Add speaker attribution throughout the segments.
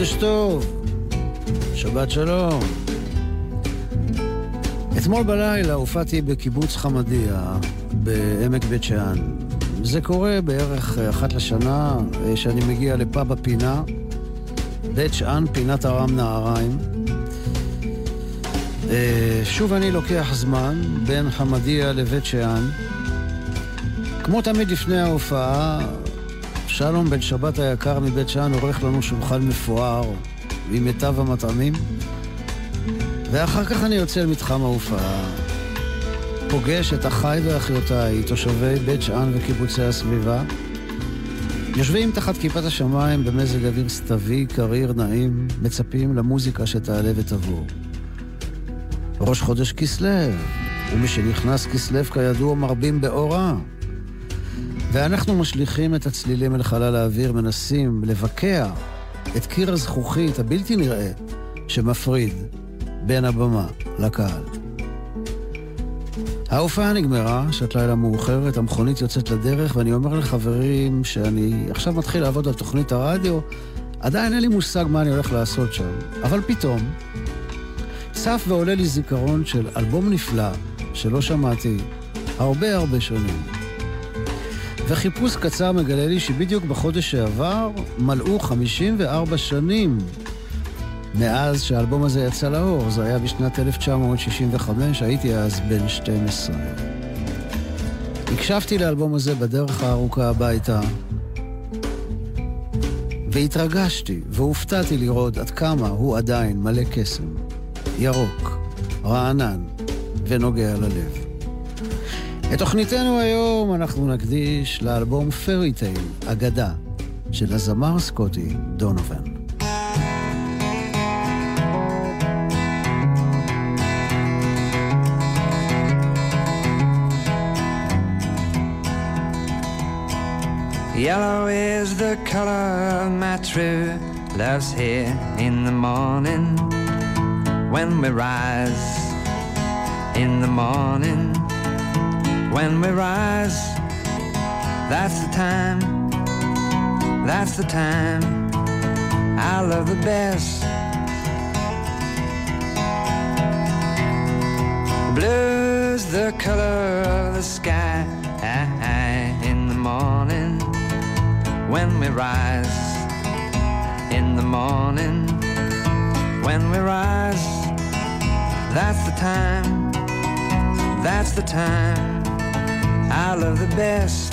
Speaker 1: חודש טוב. שבת שלום. אתמול בלילה הופעתי בקיבוץ חמדיה בעמק בית שאן. זה קורה בערך אחת לשנה אה, שאני מגיע לפאב הפינה, בית שאן, פינת ארם נהריים. אה, שוב אני לוקח זמן בין חמדיה לבית שאן. כמו תמיד לפני ההופעה, שלום בן שבת היקר מבית שאן עורך לנו שולחן מפואר עם מיטב המטעמים, ואחר כך אני יוצא למתחם ההופעה, פוגש את אחיי ואחיותיי, תושבי בית שאן וקיבוצי הסביבה, יושבים תחת כיפת השמיים במזג אוויר סתווי, קריר, נעים, מצפים למוזיקה שתעלה ותבוא. ראש חודש כסלו, ומשנכנס כסלו כידוע מרבים באורה. ואנחנו משליכים את הצלילים אל חלל האוויר, מנסים לבקע את קיר הזכוכית הבלתי נראה שמפריד בין הבמה לקהל. ההופעה נגמרה, שעת לילה מאוחרת, המכונית יוצאת לדרך, ואני אומר לחברים שאני עכשיו מתחיל לעבוד על תוכנית הרדיו, עדיין אין לי מושג מה אני הולך לעשות שם. אבל פתאום, צף ועולה לי זיכרון של אלבום נפלא שלא שמעתי הרבה הרבה שנים. וחיפוש קצר מגלה לי שבדיוק בחודש שעבר מלאו 54 שנים מאז שהאלבום הזה יצא לאור. זה היה בשנת 1965, הייתי אז בן 12. הקשבתי לאלבום הזה בדרך הארוכה הביתה, והתרגשתי והופתעתי לראות עד כמה הוא עדיין מלא קסם, ירוק, רענן ונוגע ללב. את תוכניתנו היום אנחנו נקדיש לאלבום פרי טייל, אגדה, של הזמר הסקוטי דונובן.
Speaker 2: Yellow is the color my true love's here in the morning when we rise in the morning when we rise that's the time that's the time. I love the best. Blue's the color of the sky. Ah, in the morning when we rise. In the morning when we rise. That's the time that's the time I love the best.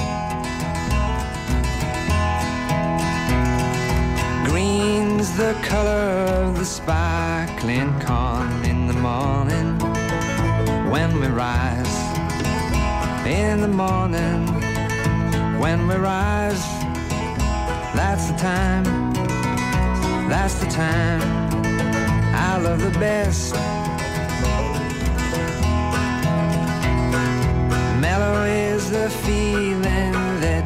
Speaker 2: Green's the color of the sparkling corn in the morning when we rise. In the morning when we rise. That's the time, that's the time. I love the best. The feeling that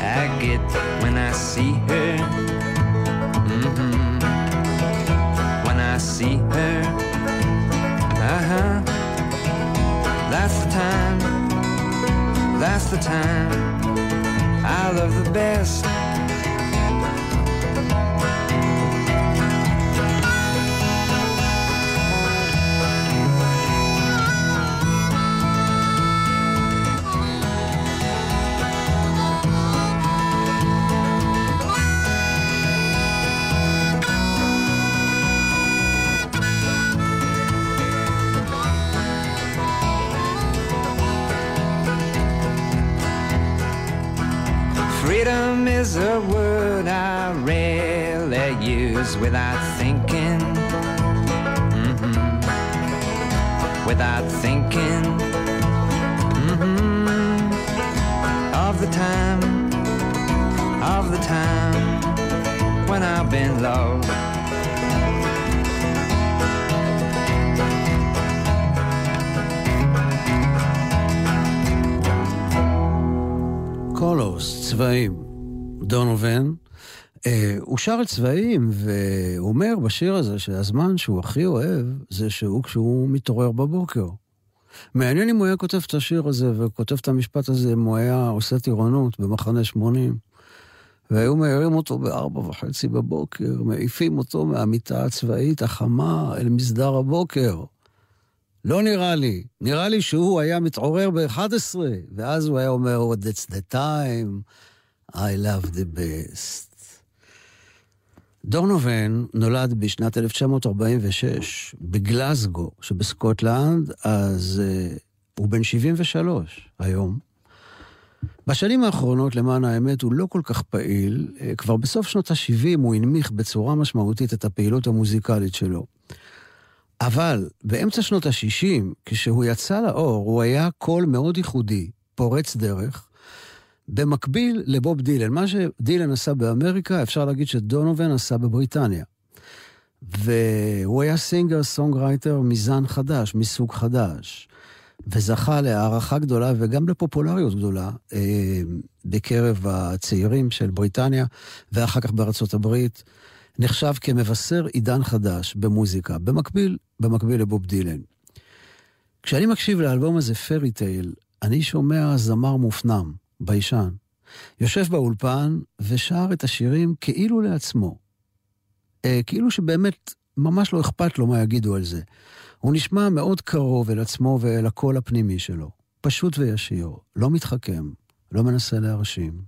Speaker 2: I get when I see her. Mm-hmm. When I see her, uh huh. That's the time, that's the time I love the best. is a word I rarely use without thinking. Mm -hmm. Without thinking mm -hmm. of the time, of the time when I've been low.
Speaker 1: Kolos, zwei דונובן. אה, הוא שר על צבעים, והוא אומר בשיר הזה שהזמן שהוא הכי אוהב, זה שהוא כשהוא מתעורר בבוקר. מעניין אם הוא היה כותב את השיר הזה וכותב את המשפט הזה, אם הוא היה עושה טירונות במחנה 80. והיו מעירים אותו בארבע וחצי בבוקר, מעיפים אותו מהמיטה הצבאית החמה אל מסדר הבוקר. לא נראה לי. נראה לי שהוא היה מתעורר ב-11, ואז הוא היה אומר, oh, that's the time, I love the best. דורנובן נולד בשנת 1946 בגלזגו שבסקוטלנד, אז uh, הוא בן 73 היום. בשנים האחרונות, למען האמת, הוא לא כל כך פעיל. Uh, כבר בסוף שנות ה-70 הוא הנמיך בצורה משמעותית את הפעילות המוזיקלית שלו. אבל באמצע שנות ה-60, כשהוא יצא לאור, הוא היה קול מאוד ייחודי, פורץ דרך, במקביל לבוב דילן. מה שדילן עשה באמריקה, אפשר להגיד שדונובן עשה בבריטניה. והוא היה סינגר סונגרייטר מזן חדש, מסוג חדש, וזכה להערכה גדולה וגם לפופולריות גדולה אה, בקרב הצעירים של בריטניה, ואחר כך בארצות הברית. נחשב כמבשר עידן חדש במוזיקה, במקביל, במקביל לבוב דילן. כשאני מקשיב לאלבום הזה, פרי טייל, אני שומע זמר מופנם, ביישן. יושב באולפן ושר את השירים כאילו לעצמו. אה, כאילו שבאמת ממש לא אכפת לו מה יגידו על זה. הוא נשמע מאוד קרוב אל עצמו ואל הקול הפנימי שלו. פשוט וישיר, לא מתחכם, לא מנסה להרשים.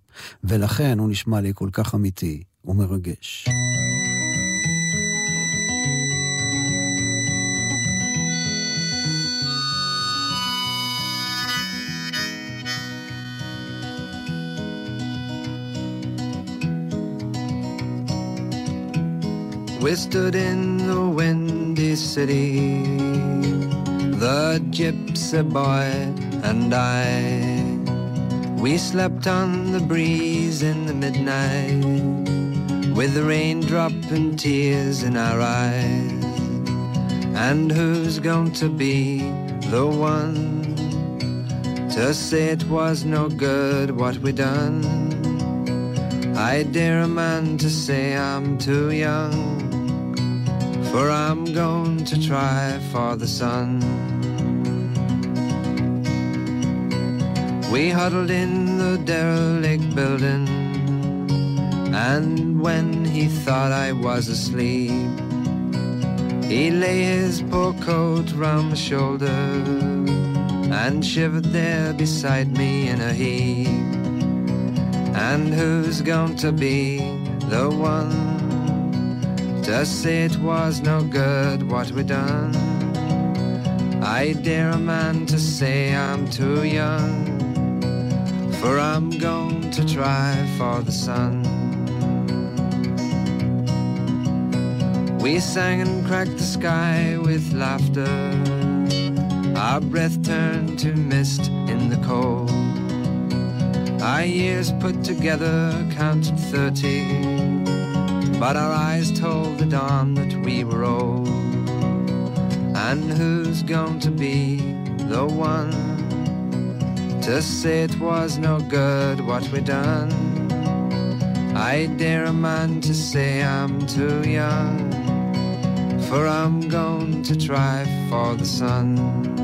Speaker 1: ולכן הוא נשמע לי כל כך אמיתי ומרגש.
Speaker 2: We stood in the windy city, the gypsy boy and I. We slept on the breeze in the midnight, with the raindrop and tears in our eyes. And who's going to be the one to say it was no good what we done? I dare a man to say I'm too young for I'm going to try for the sun. We huddled in the derelict building, and when he thought I was asleep, he lay his poor coat round my shoulder and shivered there beside me in a heap. And who's going to be the one? Just say it was no good what we done. I dare a man to say I'm too young, for I'm going to try for the sun. We sang and cracked the sky with laughter. Our breath turned to mist in the cold. Our years put together counted thirty but our eyes told the dawn that we were old. And who's going to be the one to say it was no good what we done? I dare a man to say I'm too young, for I'm going to try for the sun.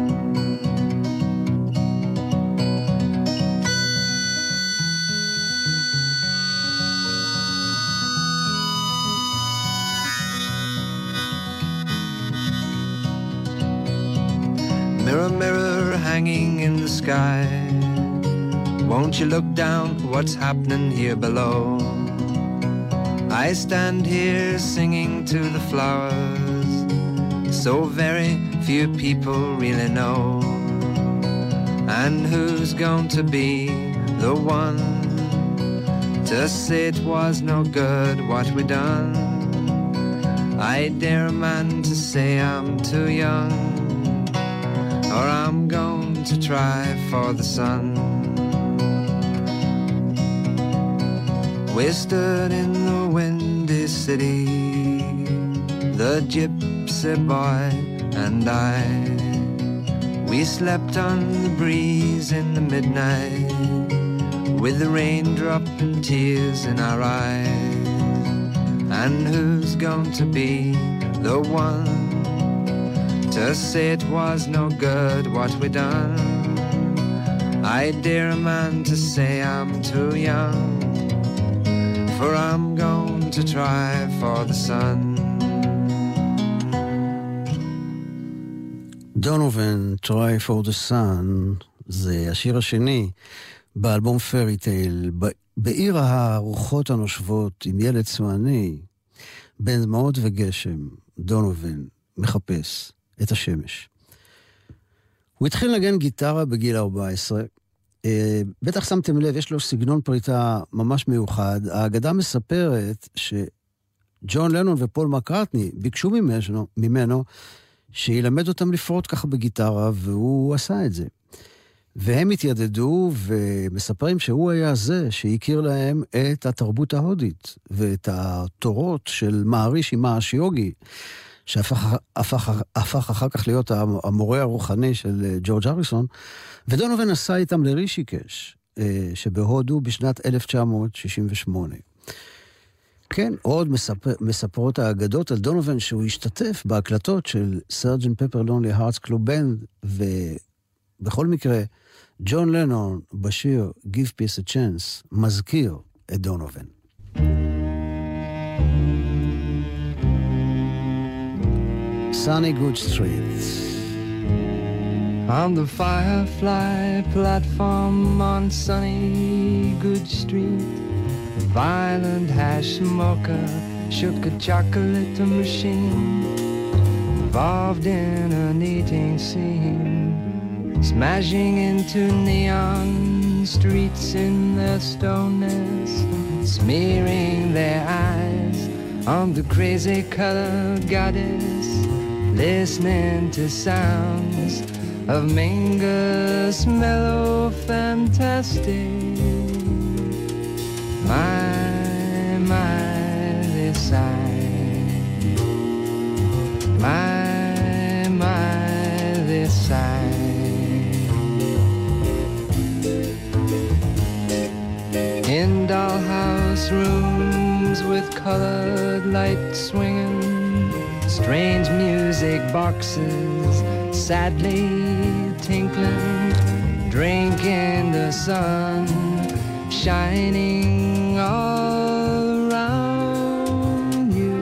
Speaker 2: Won't you look down what's happening here below? I stand here singing to the flowers, so very few people really know. And who's going to be the one to say it was no good what we done? I dare a man to say I'm too young, or I'm going to try for the sun. We stood in the windy city, the gypsy boy and I. We slept on the breeze in the midnight, with the raindrop and tears in our eyes. And who's going to be the one to say it was no good what we done? I dare a man to say I'm too young, for I'm going to try for the sun.
Speaker 1: דונובן, Try for the Sun, זה השיר השני באלבום פרי טייל, בעיר הרוחות הנושבות עם ילד צועני, בין דמעות וגשם, דונובן מחפש את השמש. הוא התחיל לנגן גיטרה בגיל 14. אה, בטח שמתם לב, יש לו סגנון פריטה ממש מיוחד. האגדה מספרת שג'ון לנון ופול מקארטני ביקשו ממנו, ממנו שילמד אותם לפרוט ככה בגיטרה, והוא עשה את זה. והם התיידדו ומספרים שהוא היה זה שהכיר להם את התרבות ההודית ואת התורות של מעריש עם האשיוגי, שהפך הפך, הפך אחר כך להיות המורה הרוחני של ג'ורג' אריסון, ודונובן נסע איתם לרישיקש, אה, שבהודו בשנת 1968. כן, עוד מספר, מספרות האגדות על דונובן שהוא השתתף בהקלטות של סרג'ן פפר לונלי הארטס קלוב בנד, ובכל מקרה, ג'ון לנון בשיר Give Peace a Chance מזכיר את דונובן. Sunny Goodge Street.
Speaker 2: On the Firefly platform on Sunny Goodge Street, a violent hash smoker shook a chocolate machine, involved in an eating scene, smashing into neon streets in their stoneness, smearing their eyes on the crazy color goddess listening to sounds of Mingus mellow fantastic. My, boxes sadly tinkling, drinking the sun, shining all around you.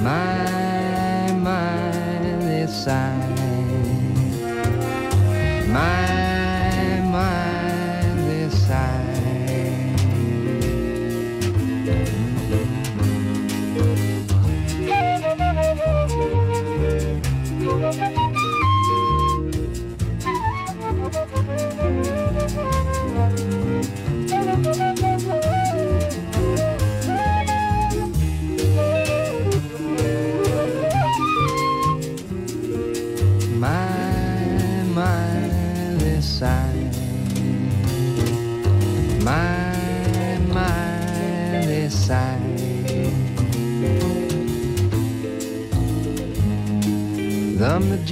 Speaker 2: My, my, this side.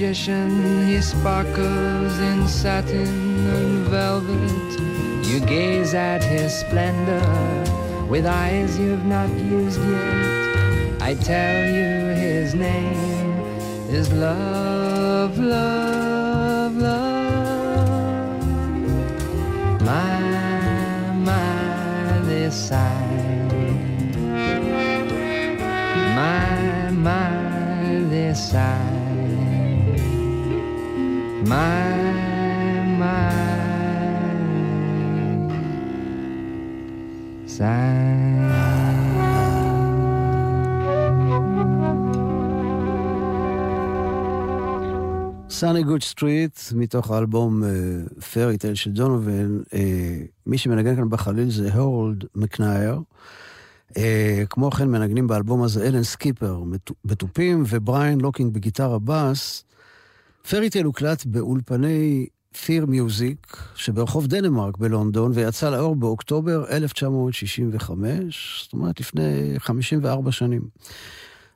Speaker 2: Magician, he sparkles in satin and velvet. You gaze at his splendor with eyes you've not used yet. I tell you his name is love, love, love. My, my, this side. My, my, this side. My, my,
Speaker 1: סאני גוד סטריט, מתוך האלבום פרי טייל של דונובן, uh, מי שמנגן כאן בחליל זה הורולד מקנייר. Uh, כמו כן מנגנים באלבום הזה אלן סקיפר בתופים ובריין לוקינג בגיטרה בס. פרי טייל הוקלט באולפני פיר מיוזיק, שברחוב דנמרק בלונדון, ויצא לאור באוקטובר 1965, זאת אומרת לפני 54 שנים.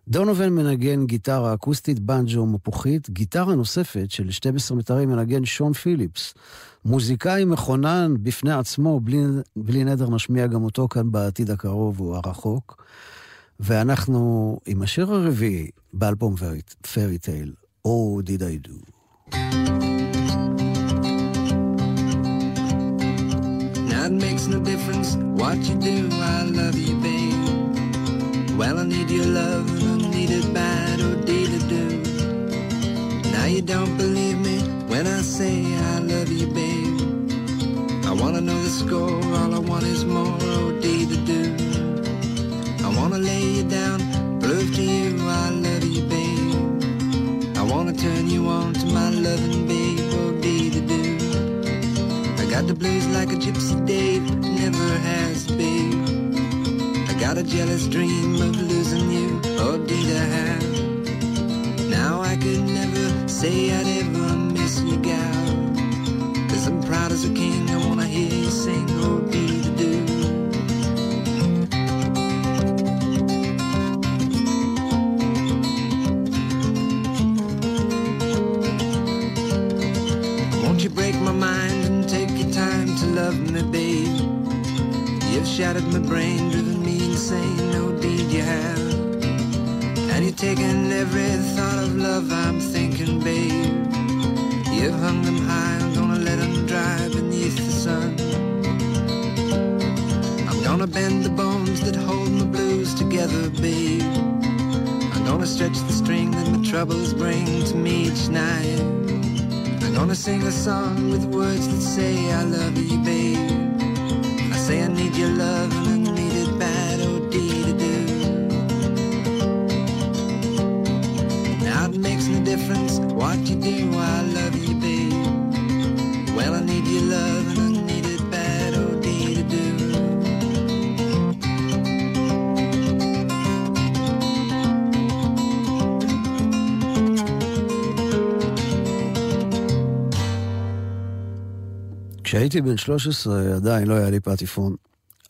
Speaker 1: דונובן מנגן גיטרה אקוסטית, בנג'ו מפוחית, גיטרה נוספת של 12 מטרים מנגן שון פיליפס. מוזיקאי מכונן בפני עצמו, בלי, בלי נדר נשמיע גם אותו כאן בעתיד הקרוב או הרחוק. ואנחנו עם השיר הרביעי באלבום פרי טייל, Oh Did I Do.
Speaker 2: Now it makes no difference what you do, I love you, babe. Well, I need your love, and I need it bad, oh, did I do. Now you don't believe me when I say I love you, babe. I wanna know the score, all I want is more, oh, did I do. I wanna lay you down, loving babe, oh dee da do. I got the blues like a gypsy Dave, never has, babe. I got a jealous dream of losing you, oh dee da have. Now I could never say I'd ever miss you, gal. Cause I'm proud as a king, I wanna hear you sing, song with words that say I love you, babe.
Speaker 1: כשהייתי בן 13 עדיין לא היה לי פטיפון,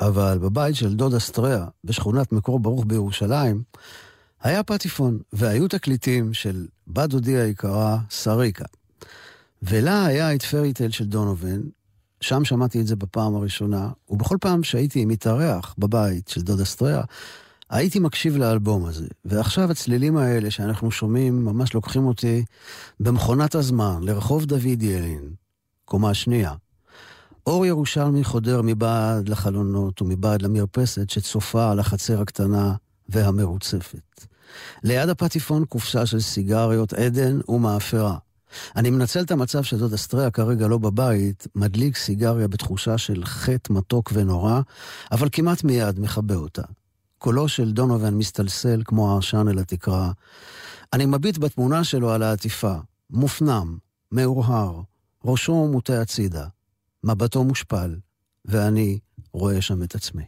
Speaker 1: אבל בבית של דוד אסטריה, בשכונת מקור ברוך בירושלים, היה פטיפון, והיו תקליטים של בת דודי היקרה, סריקה. ולה היה את פריטל של דונובן, שם שמעתי את זה בפעם הראשונה, ובכל פעם שהייתי מתארח בבית של דוד אסטריה, הייתי מקשיב לאלבום הזה, ועכשיו הצלילים האלה שאנחנו שומעים ממש לוקחים אותי במכונת הזמן לרחוב דוד ילין, קומה שנייה. אור ירושלמי חודר מבעד לחלונות ומבעד למרפסת שצופה על החצר הקטנה והמרוצפת. ליד הפטיפון קופסה של סיגריות עדן ומאפרה. אני מנצל את המצב שדוד אסטריה כרגע לא בבית, מדליק סיגריה בתחושה של חטא מתוק ונורא, אבל כמעט מיד מכבה אותה. קולו של דונובן מסתלסל כמו העשן אל התקרה. אני מביט בתמונה שלו על העטיפה, מופנם, מאורהר, ראשו מוטה הצידה. מבטו מושפל, ואני רואה שם את עצמי.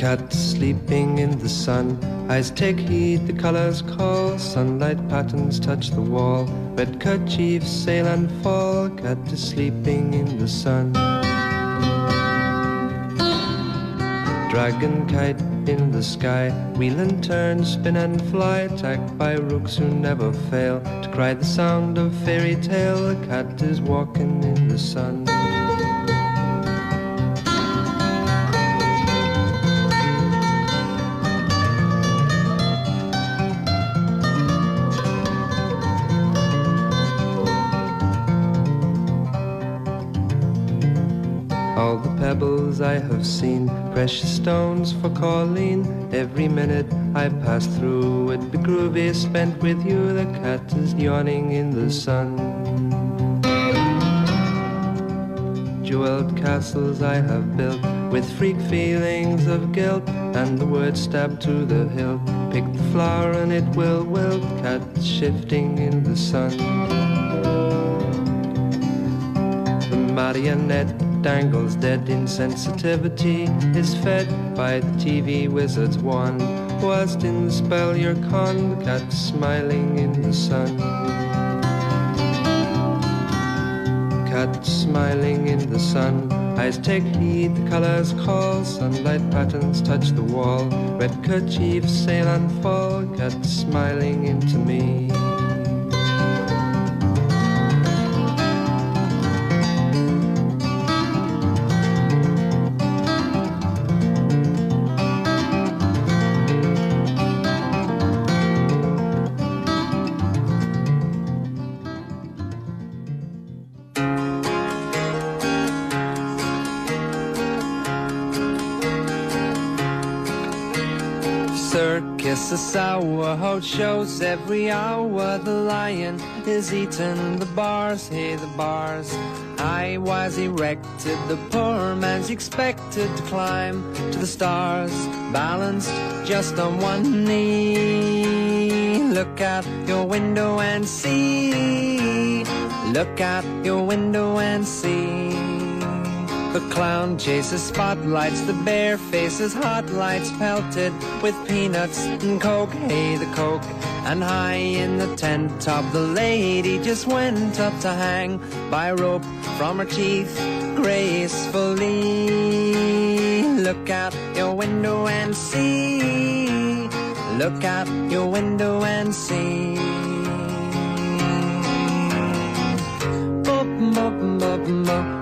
Speaker 3: Cat sleeping in the sun, eyes take heed, the colors call, sunlight patterns touch the wall, red kerchiefs sail and fall, cat is sleeping in the sun. Dragon kite in the sky, wheel and turn, spin and fly, attacked by rooks who never fail to cry the sound of fairy tale. The cat is walking in the sun. I have seen, precious stones for Colleen. Every minute I pass through would be groovy spent with you. The cat is yawning in the sun. Jeweled castles I have built with freak feelings of guilt, and the word stabbed to the hilt. Pick the flower and it will wilt. Cat shifting in the sun. The marionette
Speaker 4: dangles dead insensitivity is fed by the TV wizard's wand. Whilst in the spell you're con, cat smiling in the sun. Cat smiling in the sun. Eyes take heed, the colors call, sunlight patterns touch the wall. Red kerchiefs sail and fall, cat smiling into me.
Speaker 2: Sour how shows every hour. The lion is eating the bars, hey, the bars. I was erected, the poor man's expected to climb to the stars, balanced just on one knee. Look out your window and see. Look out your window and see. The clown chases spotlights, the bear faces hot lights pelted with peanuts and coke, hey the coke. And high in the tent top, the lady just went up to hang by rope from her teeth gracefully. Look out your window and see. Look out your window and see. Boop, boop, boop, boop,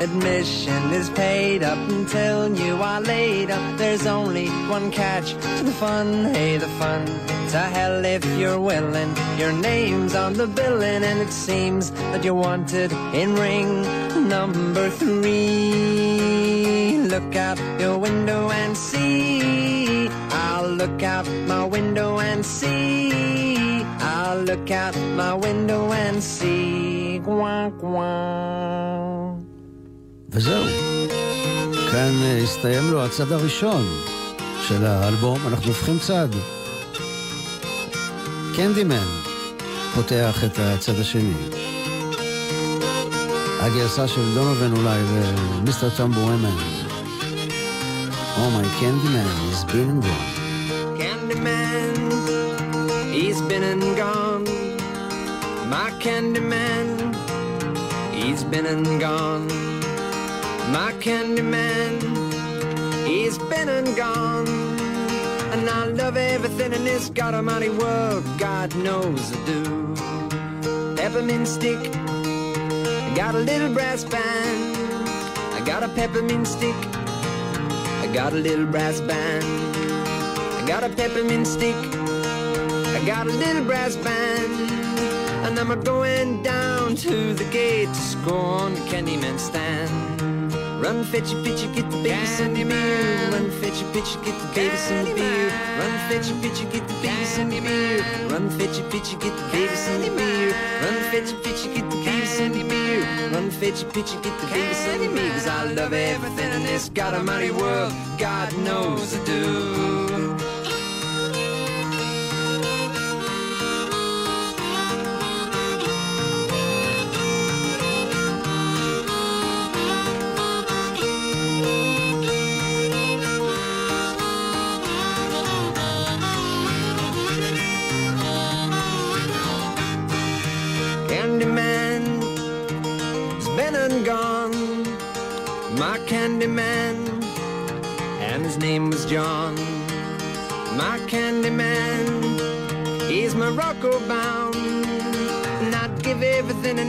Speaker 2: Admission is paid up until you are laid up. There's only one catch to the fun, hey, the fun. To hell if you're willing. Your name's on the billing, and it seems that you're wanted in ring number three. Look out your window and see. Look out my window and see. I'll look out my window and see. Quack, quack.
Speaker 1: וזהו. כאן אה, הסתיים לו הצד הראשון של האלבום, אנחנו הופכים צד. קנדימן פותח את הצד השני. הגרסה של דונובן אולי ומיסטר טמבורמן. Oh my Candyman, he's been and gone.
Speaker 2: He's been and gone. My candy man, he's been and gone. My candy man, he's been and gone. And I love everything in this God Almighty world. God knows I do. Peppermint stick, I got a little brass band. I got a peppermint stick. I got a little brass band. I got a peppermint stick. I got a little brass band. And I'm a going down to the gate to score on the Candyman stand. Run, fetch a pitcher, get the baby some beer. Run, fetch a pitcher, get the baby some beer. Run, fetch a pitcher, get the baby some beer. Run, fetch a pitcher, get the baby some beer. Run, fetch a pitcher, get the baby some beer. Run, fetch a pitcher, get the baby some beer. Cause I love everything in this God Almighty world. God knows I do.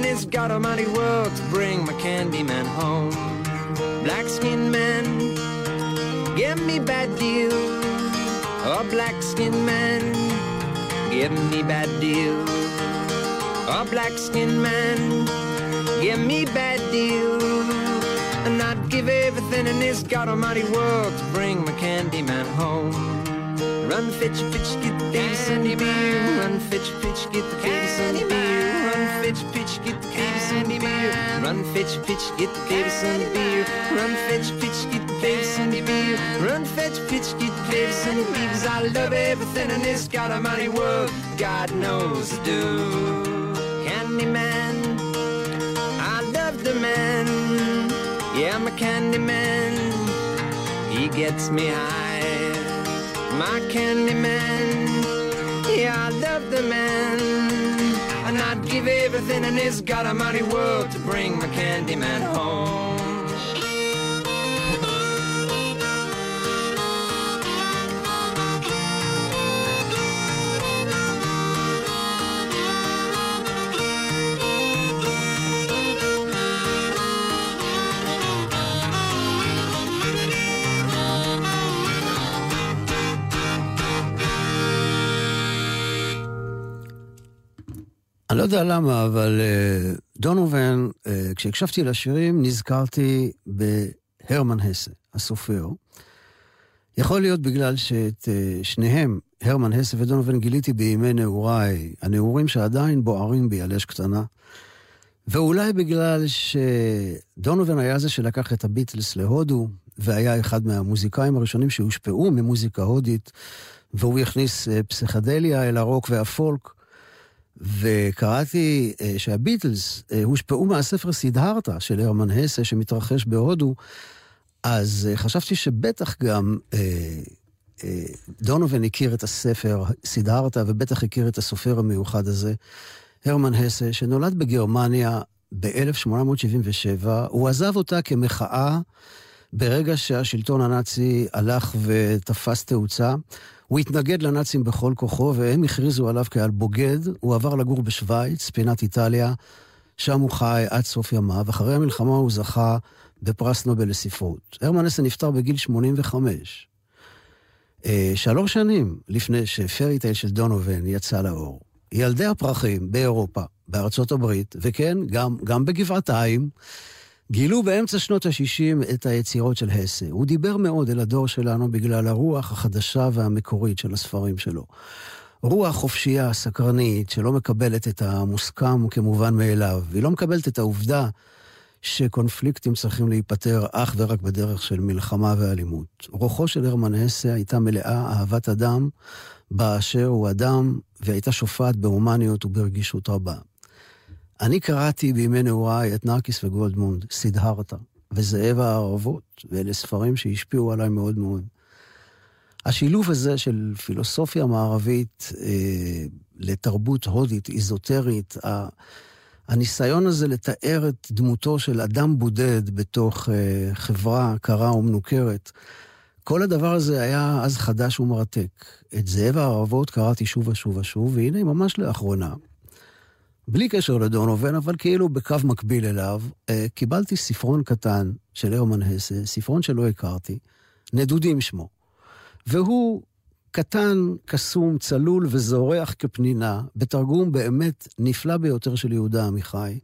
Speaker 2: In this God Almighty world to bring my Candyman home. Black skinned man, give me bad deal. Oh, black skinned man, give me bad deal. A black skinned man, give me bad deal. And I'd give everything in this God Almighty world to bring my Candyman home. Run, fetch, fetch, get the and beer. Run, fetch, fetch, get the Davis and beer. Run, fetch,
Speaker 5: pitch, get the baby some beer. Run, fetch, pitch, get the baby some beer. Run, fetch, pitch, get the baby some beer. Cause I love everything in this God Almighty world. God knows to do. Candyman, I love the man. Yeah, I'm a candy man. He gets me high. My candy man. Yeah, I love the man. And give everything in this God Almighty world to bring my candy man home.
Speaker 1: לא יודע למה, אבל אה, דונובן, אה, כשהקשבתי לשירים, נזכרתי בהרמן הסה, הסופר. יכול להיות בגלל שאת אה, שניהם, הרמן הסה ודונובן, גיליתי בימי נעוריי, הנעורים שעדיין בוערים בי על אש קטנה. ואולי בגלל שדונובן היה זה שלקח את הביטלס להודו, והיה אחד מהמוזיקאים הראשונים שהושפעו ממוזיקה הודית, והוא הכניס פסיכדליה אל הרוק והפולק. וקראתי uh, שהביטלס uh, הושפעו מהספר סידהרתה של הרמן הסה שמתרחש בהודו, אז uh, חשבתי שבטח גם uh, uh, דונובן הכיר את הספר סידהרתה, ובטח הכיר את הסופר המיוחד הזה, הרמן הסה, שנולד בגרמניה ב-1877. הוא עזב אותה כמחאה ברגע שהשלטון הנאצי הלך ותפס תאוצה. הוא התנגד לנאצים בכל כוחו, והם הכריזו עליו כעל בוגד. הוא עבר לגור בשוויץ, פינת איטליה, שם הוא חי עד סוף ימיו. אחרי המלחמה הוא זכה בפרס נובל לספרות. הרמן אסן נפטר בגיל 85. אה, שלוש שנים לפני שפרי טייל של דונובן יצא לאור. ילדי הפרחים באירופה, בארצות הברית, וכן, גם, גם בגבעתיים, גילו באמצע שנות ה-60 את היצירות של הסה. הוא דיבר מאוד אל הדור שלנו בגלל הרוח החדשה והמקורית של הספרים שלו. רוח חופשייה, סקרנית, שלא מקבלת את המוסכם כמובן מאליו. היא לא מקבלת את העובדה שקונפליקטים צריכים להיפתר אך ורק בדרך של מלחמה ואלימות. רוחו של הרמן הסה הייתה מלאה אהבת אדם באשר הוא אדם, והייתה שופעת בהומניות וברגישות רבה. אני קראתי בימי נעוריי את נרקיס וגולדמונד, סידהרתה, וזאב הערבות, ואלה ספרים שהשפיעו עליי מאוד מאוד. השילוב הזה של פילוסופיה מערבית אה, לתרבות הודית, איזוטרית, הניסיון הזה לתאר את דמותו של אדם בודד בתוך אה, חברה קרה ומנוכרת, כל הדבר הזה היה אז חדש ומרתק. את זאב הערבות קראתי שוב ושוב ושוב, והנה, ממש לאחרונה, בלי קשר לדונובן, אבל כאילו בקו מקביל אליו, אה, קיבלתי ספרון קטן של הרמן הסה, ספרון שלא הכרתי, נדודים שמו. והוא קטן, קסום, צלול וזורח כפנינה, בתרגום באמת נפלא ביותר של יהודה עמיחי,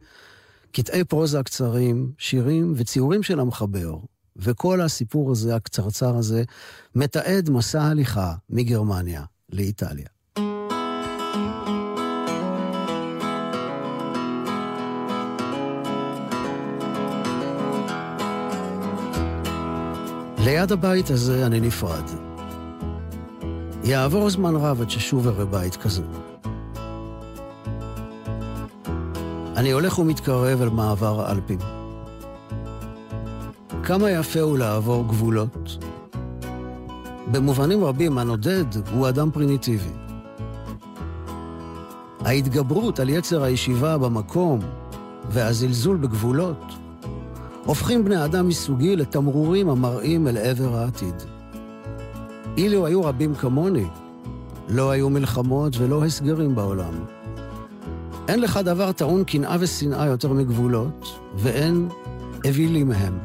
Speaker 1: קטעי פרוזה קצרים, שירים וציורים של המחבר. וכל הסיפור הזה, הקצרצר הזה, מתעד מסע הליכה מגרמניה לאיטליה. ליד הבית הזה אני נפרד. יעבור זמן רב עד ששוב אראה בית כזה. אני הולך ומתקרב אל מעבר האלפים. כמה יפה הוא לעבור גבולות. במובנים רבים הנודד הוא אדם פרימיטיבי. ההתגברות על יצר הישיבה במקום והזלזול בגבולות הופכים בני אדם מסוגי לתמרורים המראים אל עבר העתיד. אילו היו רבים כמוני, לא היו מלחמות ולא הסגרים בעולם. אין לך דבר טעון קנאה ושנאה יותר מגבולות, ואין אווילים מהם.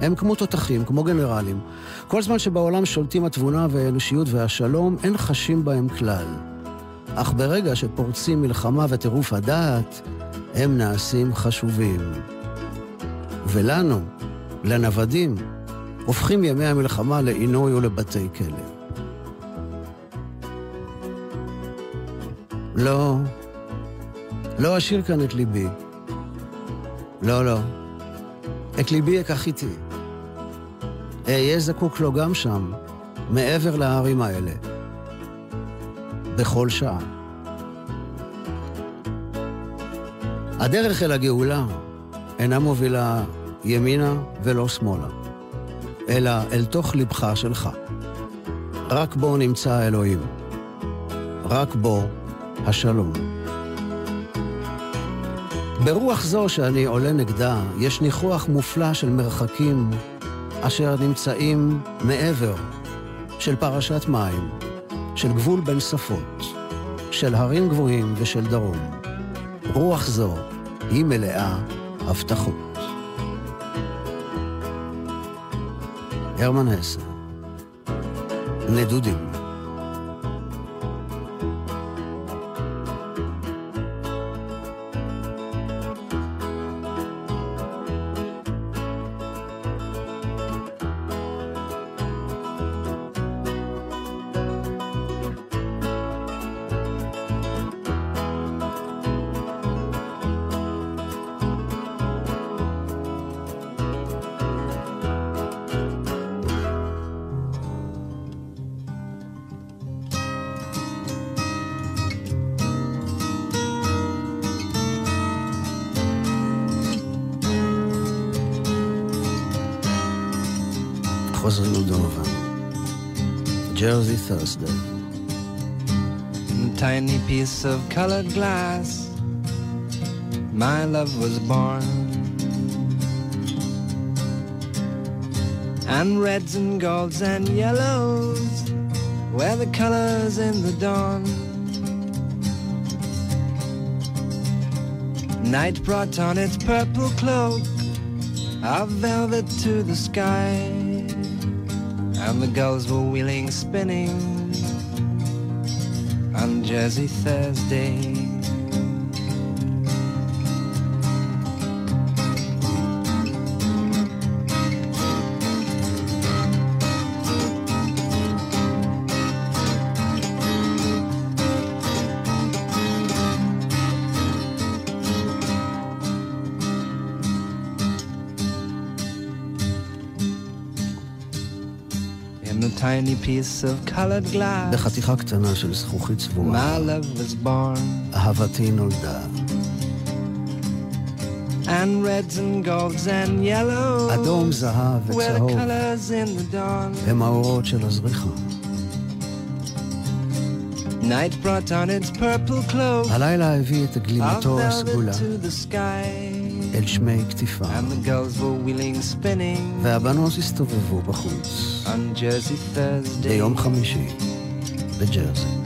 Speaker 1: הם כמו תותחים, כמו גנרלים. כל זמן שבעולם שולטים התבונה והאנושיות והשלום, אין חשים בהם כלל. אך ברגע שפורצים מלחמה וטירוף הדעת, הם נעשים חשובים. ולנו, לנוודים, הופכים ימי המלחמה לעינוי ולבתי כלא. לא, לא אשאיר כאן את ליבי. לא, לא. את ליבי אקח איתי. אהיה זקוק לו גם שם, מעבר להרים האלה. בכל שעה. הדרך אל הגאולה אינה מובילה ימינה ולא שמאלה, אלא אל תוך לבך שלך. רק בו נמצא האלוהים. רק בו השלום. ברוח זו שאני עולה נגדה, יש ניחוח מופלא של מרחקים אשר נמצאים מעבר של פרשת מים, של גבול בין שפות, של הרים גבוהים ושל דרום. רוח זו היא מלאה הבטחות. הרמן הסה, נדודים.
Speaker 2: Of colored glass, my love was born. And reds and golds and yellows were the colors in the dawn. Night brought on its purple cloak of velvet to the sky, and the gulls were wheeling, spinning Jersey Thursday. Tiny piece of colored glass,
Speaker 1: בחתיכה קטנה של זכוכית
Speaker 2: my
Speaker 1: צבועה,
Speaker 2: love was born.
Speaker 1: אהבתי נולדה.
Speaker 2: And reds and golds and yellows
Speaker 1: אדום, זהב וצהוב
Speaker 2: colors in the dawn.
Speaker 1: הם האורות של הזריחה.
Speaker 2: Night brought on its purple cloak
Speaker 1: הלילה הביא את גלימתו הסגולה
Speaker 2: to the sky.
Speaker 1: אל שמי כתיפה,
Speaker 2: And the gulls were wheeling, spinning
Speaker 1: והבנות הסתובבו בחוץ
Speaker 2: on Jersey Thursday.
Speaker 1: ביום חמישי בג'רזי.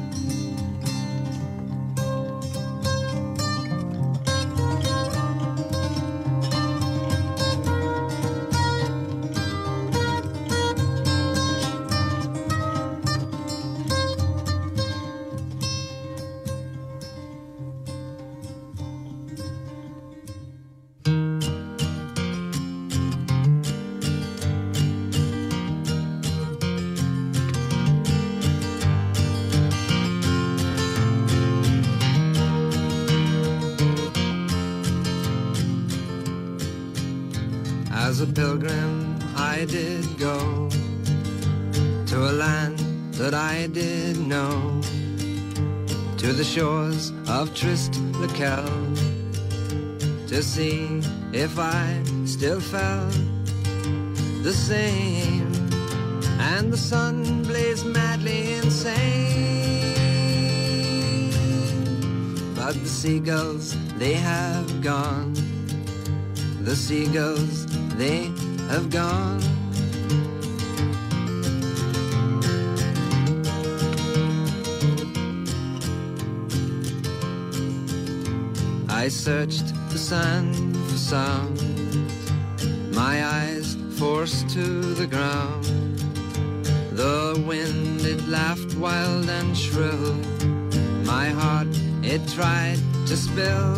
Speaker 2: See if I still felt the same. And the sun blazed madly insane. But the seagulls, they have gone. The seagulls, they have gone. I searched sand for sound, my eyes forced to the ground. The wind, it laughed wild and shrill. My heart, it tried to spill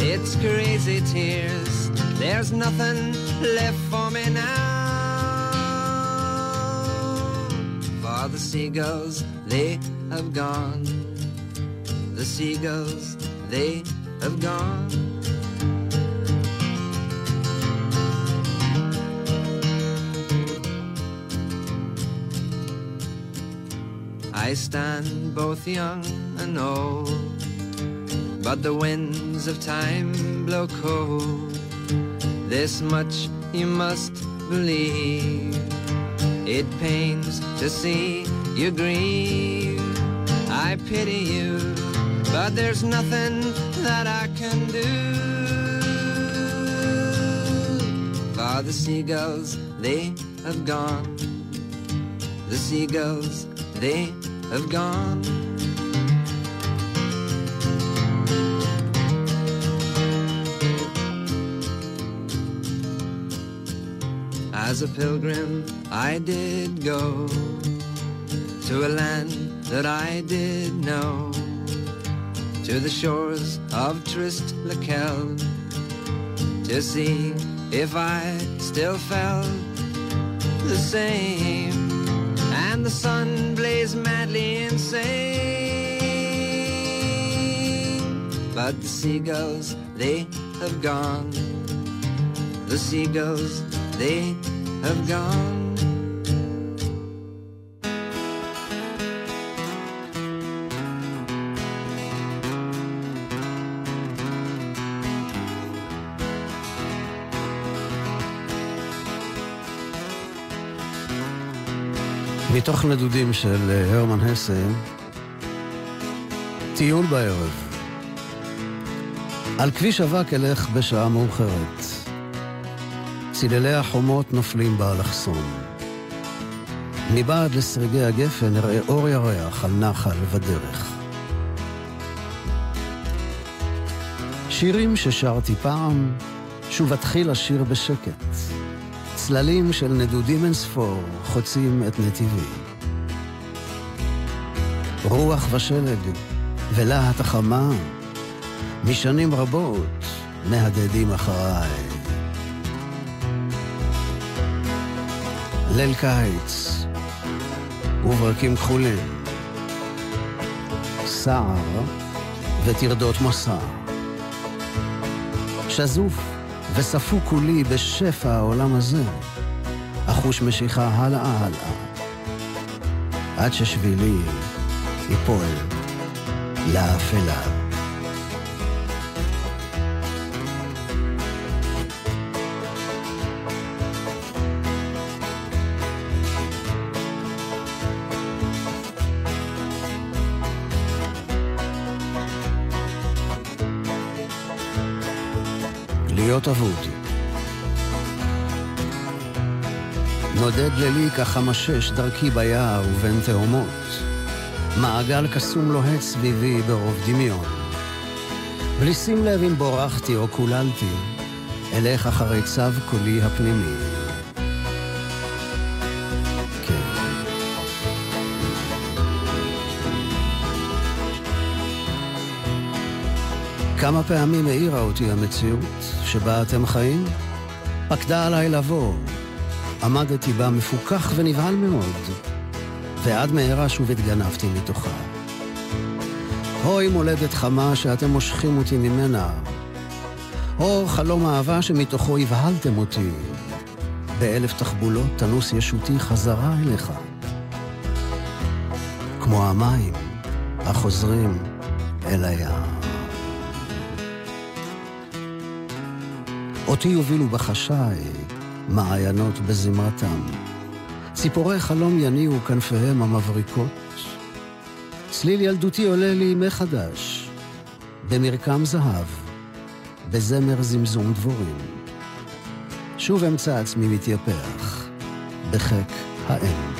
Speaker 2: its crazy tears. There's nothing left for me now. For the seagulls, they have gone. The seagulls, they have gone. I stand both young and old. But the winds of time blow cold. This much you must believe. It pains to see you grieve. I pity you, but there's nothing that I can do. For the seagulls, they have gone. The seagulls, they have gone. As a pilgrim, I did go to a land that I did know, to the shores of Trist Lakel, to see if I still felt the same. And the sun blazed madly insane. But the seagulls, they have gone. The seagulls, they have gone.
Speaker 1: מתוך נדודים של אה, הרמן הסה, טיול בערב. על כביש אבק אלך בשעה מאוחרת. צללי החומות נופלים באלכסון. מבעד לסריגי הגפן נראה אור ירח על נחל בדרך. שירים ששרתי פעם, שוב אתחיל לשיר בשקט. צללים של נדודים אין ספור חוצים את נתיבי. רוח ושלג ולהט החמה, משנים רבות מהדהדים אחריי. ליל קיץ וברקים כחולים, סער וטרדות מסע. שזוף וספו כולי בשפע העולם הזה, אחוש משיכה הלאה הלאה, עד ששבילי ייפול לאפלה. להיות אבוד. נודד לילי כחמשש דרכי ביער ובין תהומות. מעגל קסום לוהט סביבי ברוב דמיון. בלי שים לב אם בורחתי או קוללתי, אלך אחרי צו קולי הפנימי. כן. כמה פעמים העירה אותי המציאות שבה אתם חיים? פקדה עליי לבוא. עמדתי בה מפוכח ונבהל מאוד, ועד מהרה שוב התגנבתי מתוכה. אוי מולדת חמה שאתם מושכים אותי ממנה. או חלום אהבה שמתוכו הבהלתם אותי. באלף תחבולות תנוס ישותי חזרה אליך. כמו המים החוזרים אל הים. אותי יובילו בחשאי מעיינות בזמרתם. ציפורי חלום יניעו כנפיהם המבריקות. צליל ילדותי עולה לי מחדש, במרקם זהב, בזמר זמזום דבורים. שוב אמצא עצמי מתייפח, בחיק האם.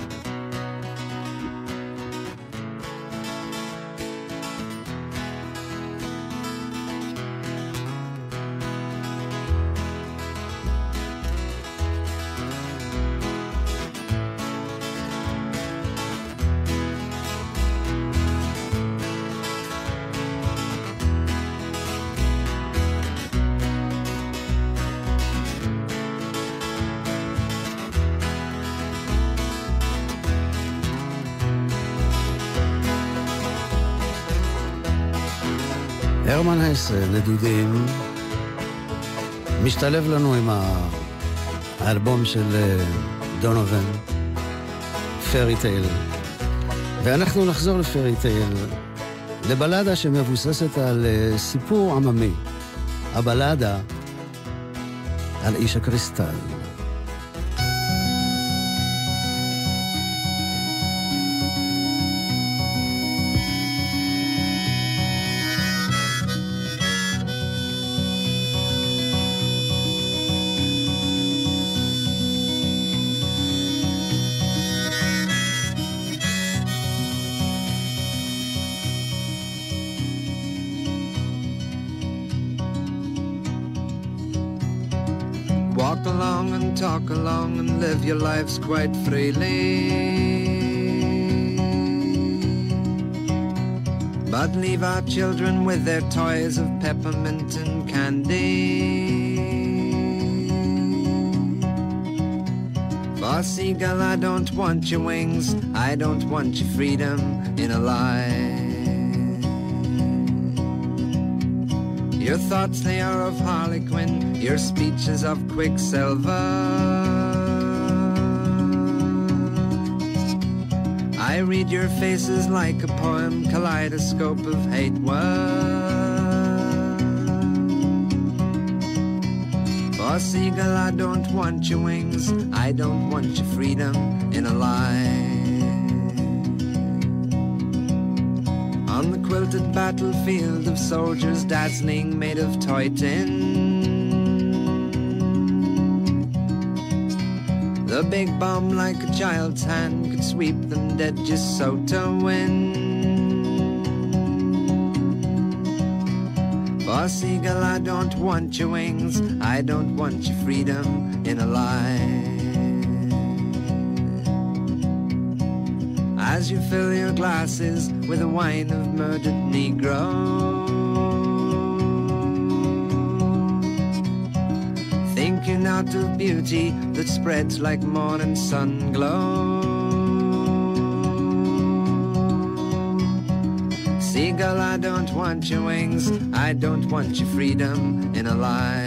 Speaker 1: הרמן הסה, נדודים, משתלב לנו עם האלבום של אה, דונובן, פרי טיילר. ואנחנו נחזור לפרי טייל, לבלדה שמבוססת על אה, סיפור עממי. הבלדה על איש הקריסטל.
Speaker 2: Lives quite freely. But leave our children with their toys of peppermint and candy. For seagull, I don't want your wings, I don't want your freedom in a lie. Your thoughts, they are of Harlequin, your speeches of Quicksilver. I read your faces like a poem, kaleidoscope of hate words. For seagull, I don't want your wings, I don't want your freedom in a lie. On the quilted battlefield of soldiers dazzling made of toy tin. The big bomb like a child's hand sweep them dead just so to win. For seagull, I don't want your wings, I don't want your freedom in a lie. As you fill your glasses with the wine of murdered Negroes. out of beauty that spreads like morning sun glow. Seagull, I don't want your wings, I don't want your freedom in a lie.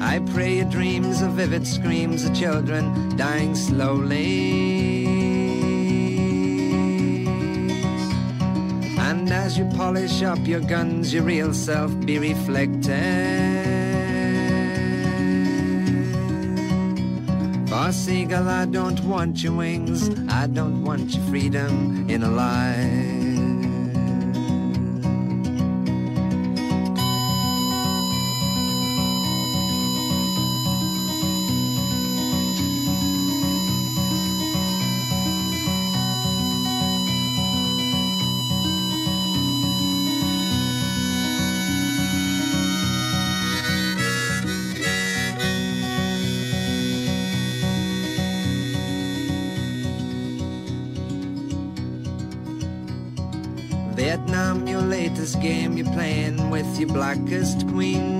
Speaker 2: I pray your dreams of vivid screams of children dying slowly. And as you polish up your guns, your real self be reflected. Seagull, I don't want your wings, I don't want your freedom in a lie. Your blackest queen.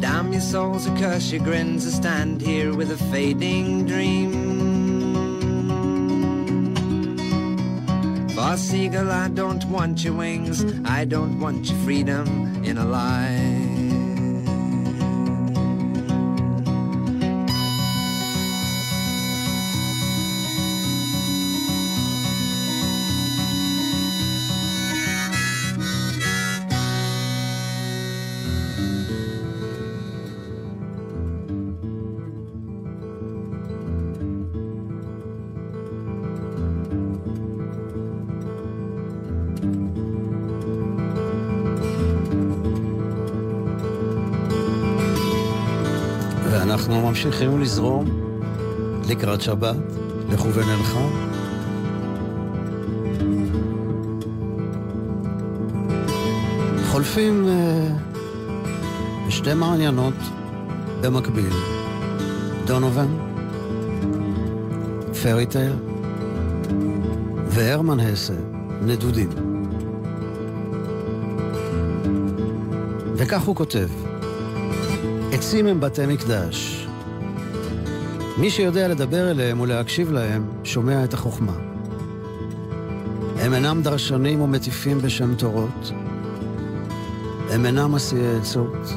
Speaker 2: Damn your souls, a curse your grins, to stand here with a fading dream. For seagull, I don't want your wings, I don't want your freedom in a lie.
Speaker 1: ממשיכים לזרום לקראת שבת, לכוון אלך. חולפים uh, שתי מעניינות במקביל. דונובן, פריטייל והרמן הסה, נדודים. וכך הוא כותב: עצים הם בתי מקדש. מי שיודע לדבר אליהם ולהקשיב להם, שומע את החוכמה. הם אינם דרשנים ומטיפים בשם תורות. הם אינם עשיי עצות.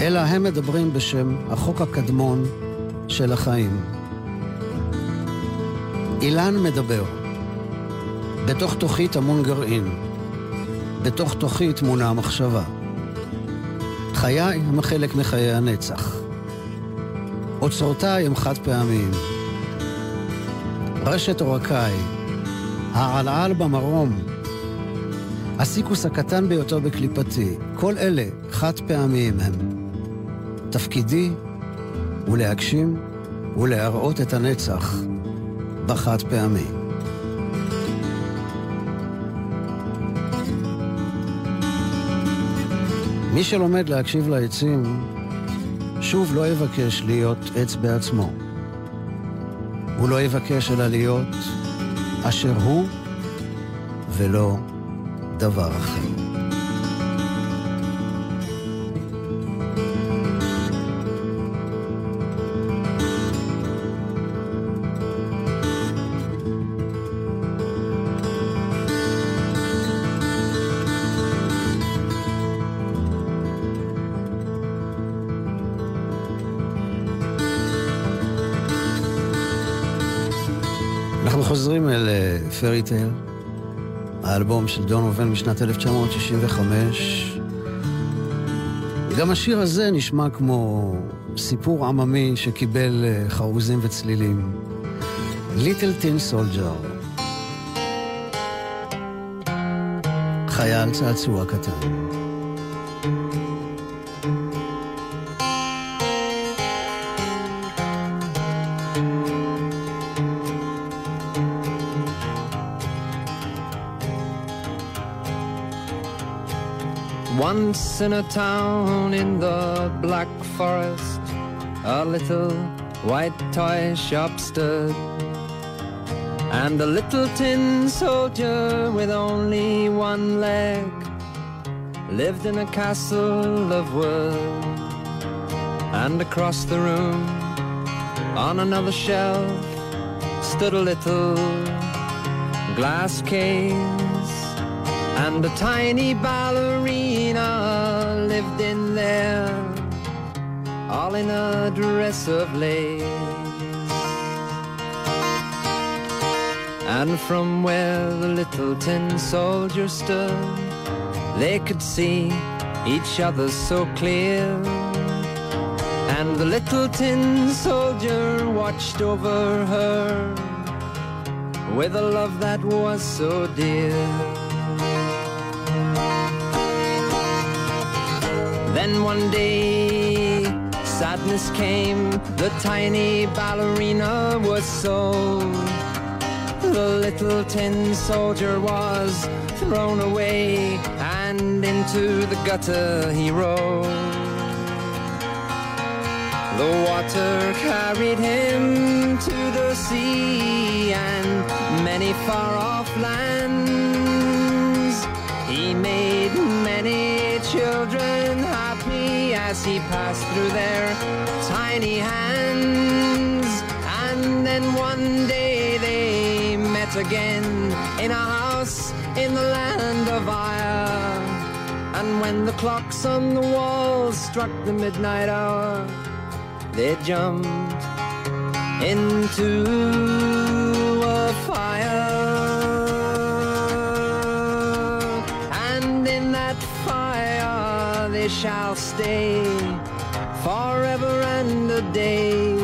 Speaker 1: אלא הם מדברים בשם החוק הקדמון של החיים. אילן מדבר. בתוך תוכי טמון גרעין. בתוך תוכי תמונה המחשבה. חיי הם חלק מחיי הנצח. אוצרותיי הם חד פעמיים. רשת עורקיי, העלעל במרום, הסיקוס הקטן ביותר בקליפתי, כל אלה חד פעמיים הם. תפקידי הוא להגשים ולהראות את הנצח בחד פעמי. מי שלומד להקשיב לעצים, שוב לא יבקש להיות עץ בעצמו. הוא לא יבקש אלא להיות אשר הוא ולא דבר אחר. פרי טייל, האלבום של דון אובן משנת 1965. גם השיר הזה נשמע כמו סיפור עממי שקיבל uh, חרוזים וצלילים. ליטל טין סולג'ר. חייל צעצוע קטן.
Speaker 2: Once in a town in the Black Forest, a little white toy shop stood. And a little tin soldier with only one leg lived in a castle of wood. And across the room, on another shelf, stood a little glass case and a tiny ballerina all in a dress of lace. And from where the little tin soldier stood, they could see each other so clear. And the little tin soldier watched over her with a love that was so dear. Then one day, sadness came. The tiny ballerina was sold. The little tin soldier was thrown away, and into the gutter he rolled. The water carried him to the sea and many far off lands. He made as he passed through their tiny hands. And then one day they met again in a house in the land of Ire. And when the clocks on the walls struck the midnight hour, they jumped into a fire. And in that fire they shall stay forever and a day.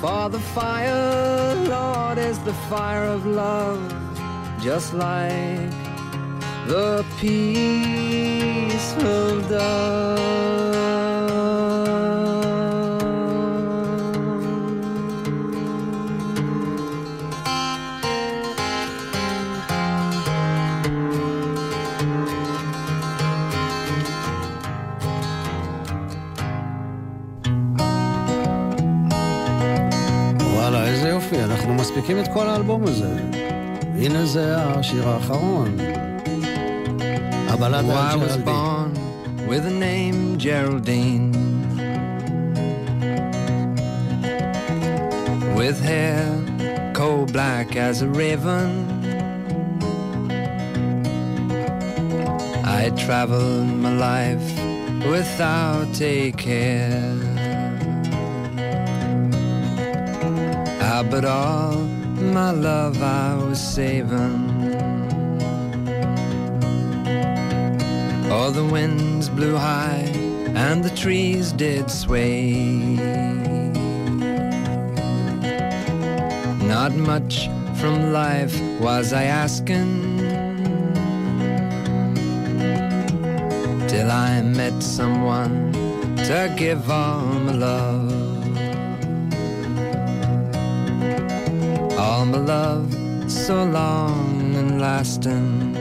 Speaker 2: For the fire, Lord, is the fire of love, just like the peace of dove.
Speaker 1: מספיקים את כל האלבום הזה. הנה זה השיר האחרון. הבלדה על ג'רלדין.
Speaker 2: with the name Geraldine. With hair coal black as a raven. I traveled my life without a care. But all my love I was saving. All the winds blew high and the trees did sway. Not much from life was I asking. Till I met someone to give all my love. My love so long and lasting.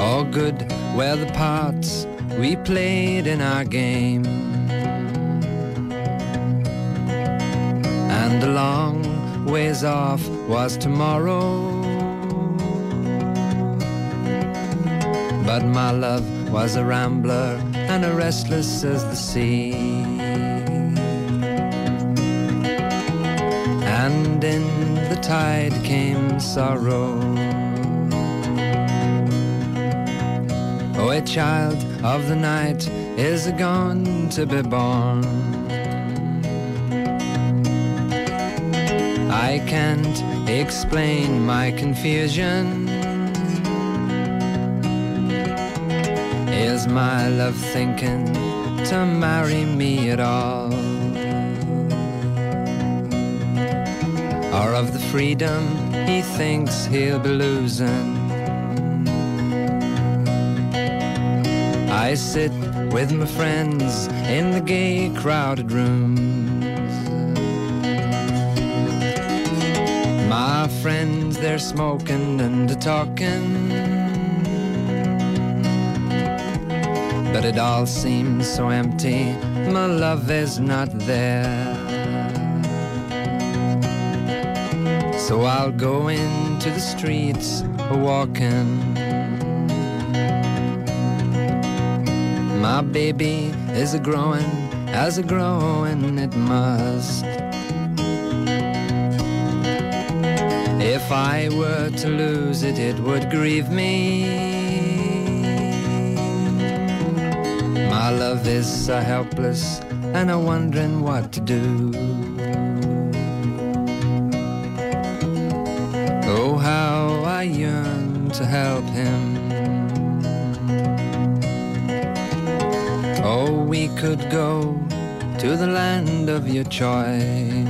Speaker 2: All good were the parts we played in our game. And a long ways off was tomorrow. But my love was a rambler and a restless as the sea. And in the tide came sorrow. Oh, a child of the night is a going to be born. I can't explain my confusion. Is my love thinking to marry me at all? Or of the freedom he thinks he'll be losing? I sit with my friends in the gay, crowded rooms. My friends, they're smoking and talking. But it all seems so empty, my love is not there. So I'll go into the streets a walking. My baby is a growing, as a growing it must. If I were to lose it, it would grieve me. My love is so helpless, and I'm wondering what to do. How I yearn to help him. Oh, we could go to the land of your choice.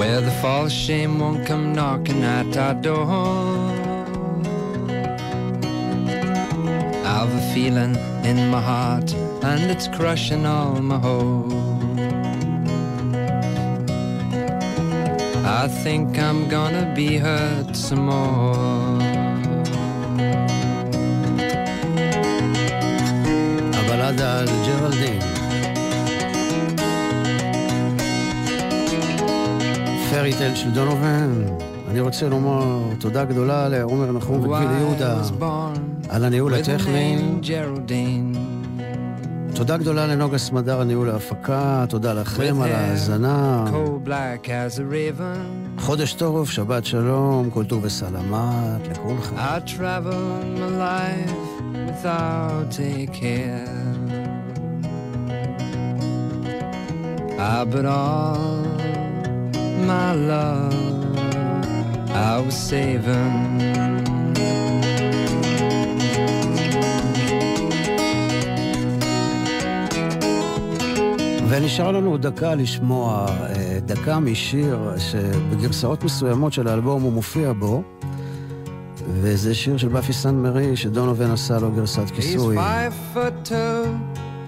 Speaker 2: Where the false shame won't come knocking at our door. I've a feeling in my heart, and it's crushing all my hope. I think I'm gonna be hurt some more.
Speaker 1: הבלדה על ג'רלדין. פרי טל של דונובן. אני רוצה לומר תודה גדולה לעומר נחום וגביל יהודה על הניהול הטכני. תודה גדולה לנוגה סמדר, הניהול ההפקה, תודה לכם על ההאזנה. חודש טוב, שבת שלום, כל טוב וסלמת לכולכם.
Speaker 2: without a care. But all my love I was saving.
Speaker 1: ונשאר לנו דקה לשמוע, דקה משיר שבגרסאות מסוימות של האלבום הוא מופיע בו, וזה שיר של באפי סן מרי שדונובן עשה לו גרסת כיסוי.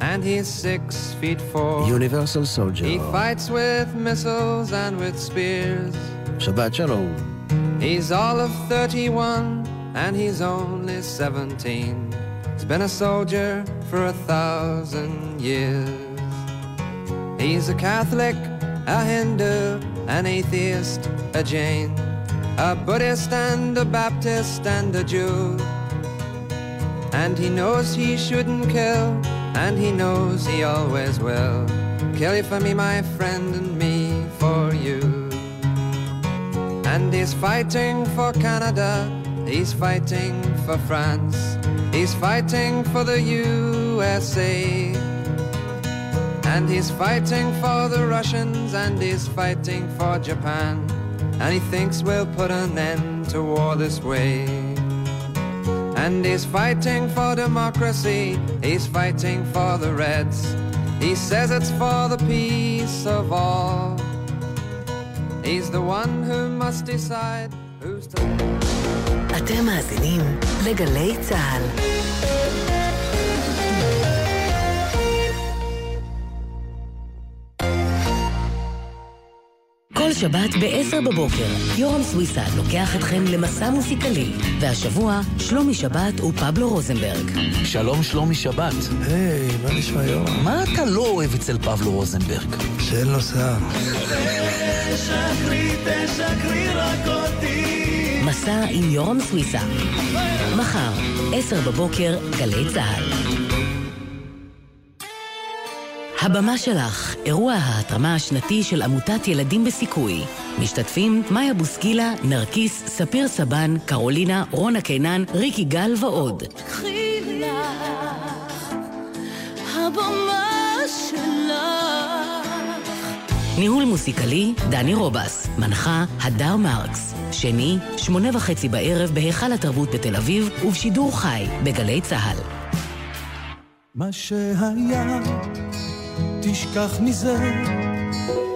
Speaker 2: And he's six feet four.
Speaker 1: Universal Soldier.
Speaker 2: He fights with missiles and with spears.
Speaker 1: Shabbat Shalom.
Speaker 2: He's all of 31 and he's only 17. He's been a soldier for a thousand years. He's a Catholic, a Hindu, an atheist, a Jain, a Buddhist and a Baptist and a Jew. And he knows he shouldn't kill, and he knows he always will. Kill you for me, my friend, and me for you. And he's fighting for Canada He's fighting for France. He's fighting for the USA. And he's fighting for the Russians and he's fighting for Japan. And he thinks we'll put an end to war this way. And he's fighting for democracy, he's fighting for the Reds. He says it's for the peace of all. He's the one who must decide who's to...
Speaker 6: אתם מאזינים לגלי צה"ל. שבת ב-10 בבוקר, יורם סוויסה לוקח אתכם למסע מוסיקלי, והשבוע, שלומי שבת ופבלו רוזנברג.
Speaker 7: שלום שלומי שבת.
Speaker 8: היי, מה נשמע יורם?
Speaker 7: מה אתה לא אוהב אצל פבלו רוזנברג?
Speaker 8: שאין לו שיער.
Speaker 9: תשקרי, תשקרי רק אותי.
Speaker 6: מסע עם יורם סוויסה. מחר, 10 בבוקר, גלי צה"ל. הבמה שלך, אירוע ההתרמה השנתי של עמותת ילדים בסיכוי. משתתפים מאיה בוסקילה, נרקיס, ספיר סבן, קרולינה, רונה קינן, ריקי גל ועוד.
Speaker 10: קחי לך, הבמה שלך.
Speaker 6: ניהול מוסיקלי, דני רובס. מנחה, הדר מרקס. שני, שמונה וחצי בערב בהיכל התרבות בתל אביב, ובשידור חי, בגלי צה"ל.
Speaker 9: מה שהיה, תשכח מזה.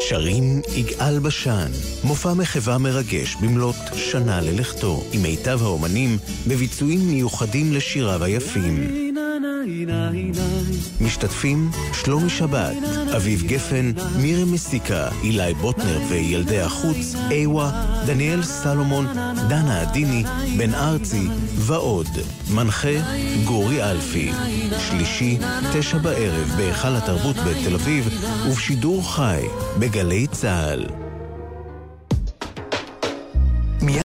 Speaker 11: שרים יגאל בשן, מופע מחווה מרגש במלאת שנה ללכתו, עם מיטב האומנים בביצועים מיוחדים לשיריו היפים. משתתפים שלומי שבת, אביב גפן, מירי מסיקה, אילי בוטנר וילדי החוץ, איווה, דניאל סלומון, דנה עדיני, בן ארצי ועוד. מנחה גורי אלפי. שלישי, תשע בערב בהיכל התרבות בתל אביב ובשידור חי בגלי צה"ל.